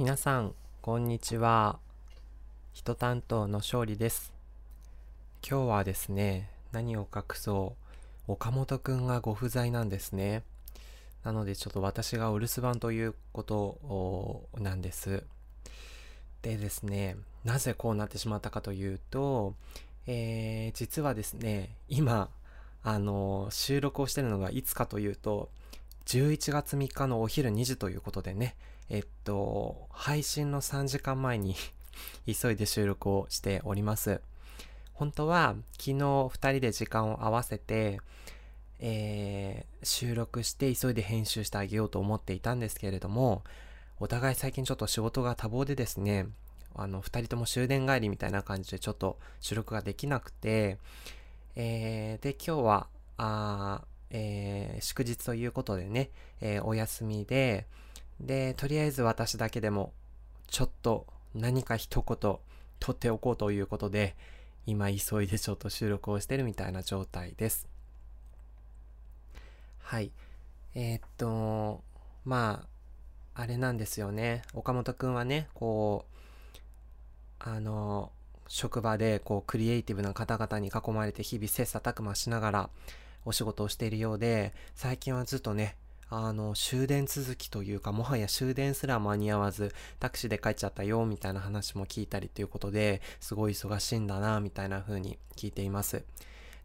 皆さん、こんにちは。人担当の勝利です。今日はですね、何を隠そう、岡本くんがご不在なんですね。なのでちょっと私がお留守番ということなんです。でですね、なぜこうなってしまったかというと、えー、実はですね、今、あの、収録をしてるのがいつかというと、11月3日のお昼2時ということでね、えっと、配信の3時間前に 急いで収録をしております。本当は昨日2人で時間を合わせて、えー、収録して急いで編集してあげようと思っていたんですけれども、お互い最近ちょっと仕事が多忙でですね、あの、2人とも終電帰りみたいな感じでちょっと収録ができなくて、えー、で、今日は、あえー、祝日ということでね、えー、お休みで、で、とりあえず私だけでも、ちょっと何か一言取っておこうということで、今急いでちょっと収録をしてるみたいな状態です。はい。えー、っと、まあ、あれなんですよね。岡本くんはね、こう、あの、職場でこうクリエイティブな方々に囲まれて日々切磋琢磨しながらお仕事をしているようで、最近はずっとね、あの、終電続きというか、もはや終電すら間に合わず、タクシーで帰っちゃったよ、みたいな話も聞いたりということで、すごい忙しいんだな、みたいな風に聞いています。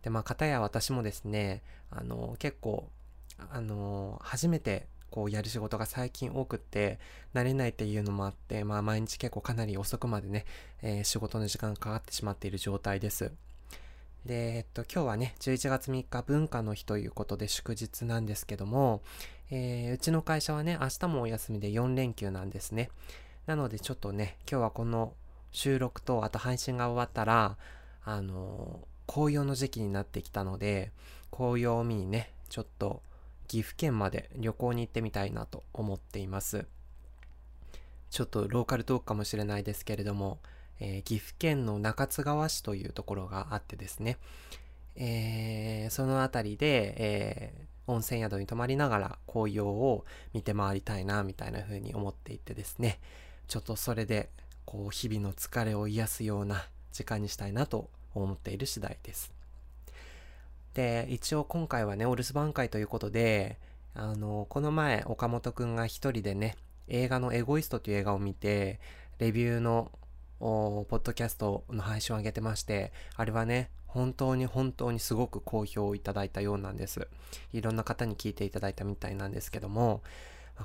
で、まあ、かたや私もですね、あの、結構、あの、初めて、こうやる仕事が最近多くって慣れないっていうのもあって、まあ毎日結構かなり遅くまでね、えー、仕事の時間がかかってしまっている状態です。で、えっと、今日はね、11月3日文化の日ということで祝日なんですけども、えー、うちの会社はね、明日もお休みで4連休なんですね。なのでちょっとね、今日はこの収録と、あと配信が終わったら、あのー、紅葉の時期になってきたので、紅葉を見にね、ちょっと岐阜県まで旅行に行ってみたいなと思っています。ちょっとローカルトークかもしれないですけれども、えー、岐阜県の中津川市というところがあってですね、えー、その辺りで、えー、温泉宿に泊まりながら紅葉を見て回りたいなみたいな風に思っていてですね。ちょっとそれでこう日々の疲れを癒すような時間にしたいなと思っている次第です。で一応今回はねお留守番会ということであのこの前岡本くんが一人でね映画のエゴイストという映画を見てレビューのポッドキャストの配信を上げてまして、あれはね、本当に本当にすごく好評をいただいたようなんです。いろんな方に聞いていただいたみたいなんですけども、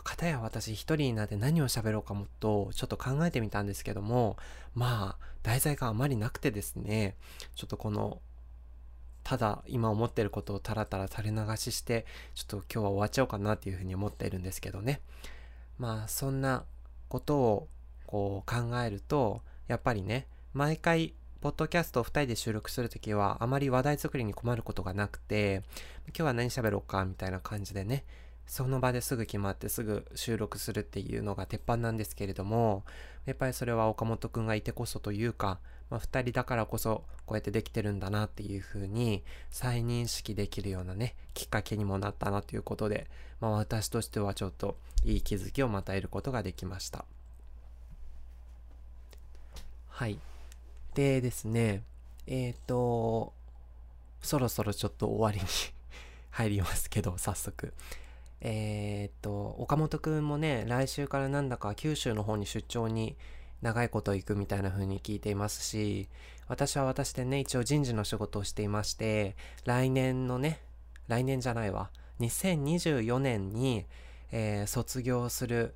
かたや私一人になって何を喋ろうかもとちょっと考えてみたんですけども、まあ、題材があまりなくてですね、ちょっとこの、ただ今思ってることをタラタラ垂れ流しして、ちょっと今日は終わっちゃおうかなっていうふうに思っているんですけどね。まあ、そんなことをこう考えると、やっぱりね、毎回、ポッドキャストを2人で収録するときは、あまり話題作りに困ることがなくて、今日は何喋ろうか、みたいな感じでね、その場ですぐ決まってすぐ収録するっていうのが鉄板なんですけれども、やっぱりそれは岡本くんがいてこそというか、まあ、2人だからこそこうやってできてるんだなっていう風に再認識できるようなね、きっかけにもなったなということで、まあ私としてはちょっといい気づきをまた得ることができました。はい。でですね、えっ、ー、と、そろそろちょっと終わりに 入りますけど、早速。えっ、ー、と、岡本くんもね、来週からなんだか九州の方に出張に長いこと行くみたいな風に聞いていますし、私は私でね、一応人事の仕事をしていまして、来年のね、来年じゃないわ、2024年に、えー、卒業する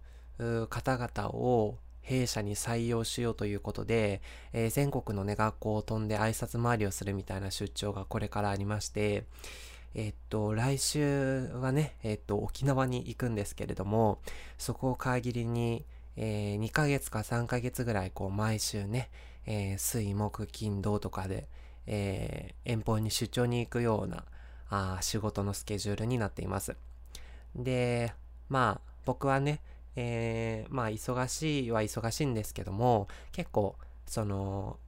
方々を弊社に採用しようということで、えー、全国のね、学校を飛んで挨拶回りをするみたいな出張がこれからありまして、え、っと、来週はね、え、っと、沖縄に行くんですけれども、そこを皮切りに、え2ヶ月か3ヶ月ぐらい、こう、毎週ね、え水、木、金、土とかで、え遠方に出張に行くような、あ仕事のスケジュールになっています。で、まあ、僕はね、えー、まあ忙しいは忙しいんですけども結構その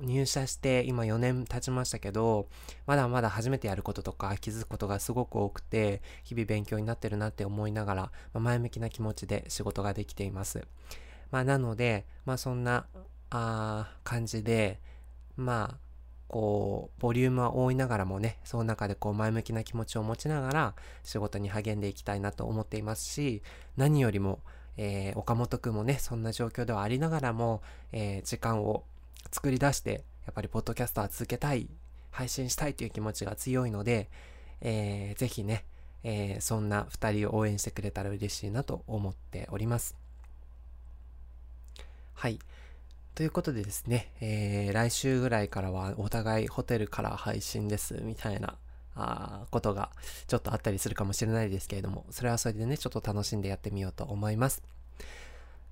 入社して今4年経ちましたけどまだまだ初めてやることとか気づくことがすごく多くて日々勉強になってるなって思いながら、まあ、前向きな気持ちで仕事ができています。まあ、なので、まあ、そんな、あ感じで、まあ、こう、ボリュームは多いながらもね、その中でこう前向きな気持ちを持ちながら仕事に励んでいきたいなと思っていますし、何よりも、えー、岡本くんもね、そんな状況ではありながらも、えー、時間を作り出して、やっぱりポッドキャストは続けたい、配信したいという気持ちが強いので、えー、ぜひね、えー、そんな2人を応援してくれたら嬉しいなと思っております。はい。ということでですね、えー、来週ぐらいからはお互いホテルから配信ですみたいなあことがちょっとあったりするかもしれないですけれども、それはそれでね、ちょっと楽しんでやってみようと思います。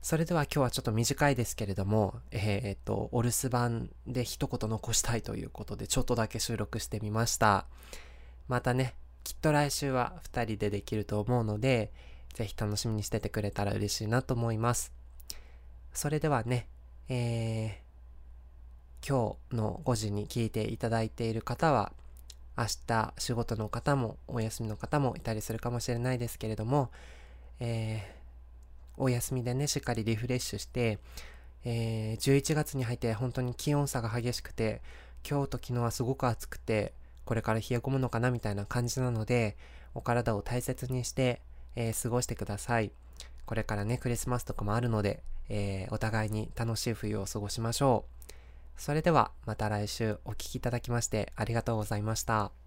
それでは今日はちょっと短いですけれども、えー、っと、お留守番で一言残したいということで、ちょっとだけ収録してみました。またね、きっと来週は2人でできると思うので、ぜひ楽しみにしててくれたら嬉しいなと思います。それではね、えー、今日の5時に聞いていただいている方は、明日仕事の方もお休みの方もいたりするかもしれないですけれども、えー、お休みでね、しっかりリフレッシュして、えー、11月に入って本当に気温差が激しくて、今日と昨日はすごく暑くて、これから冷え込むのかなみたいな感じなので、お体を大切にして、えー、過ごしてください。これからね、クリスマスとかもあるので、えー、お互いに楽しい冬を過ごしましょう。それではまた来週お聴きいただきましてありがとうございました。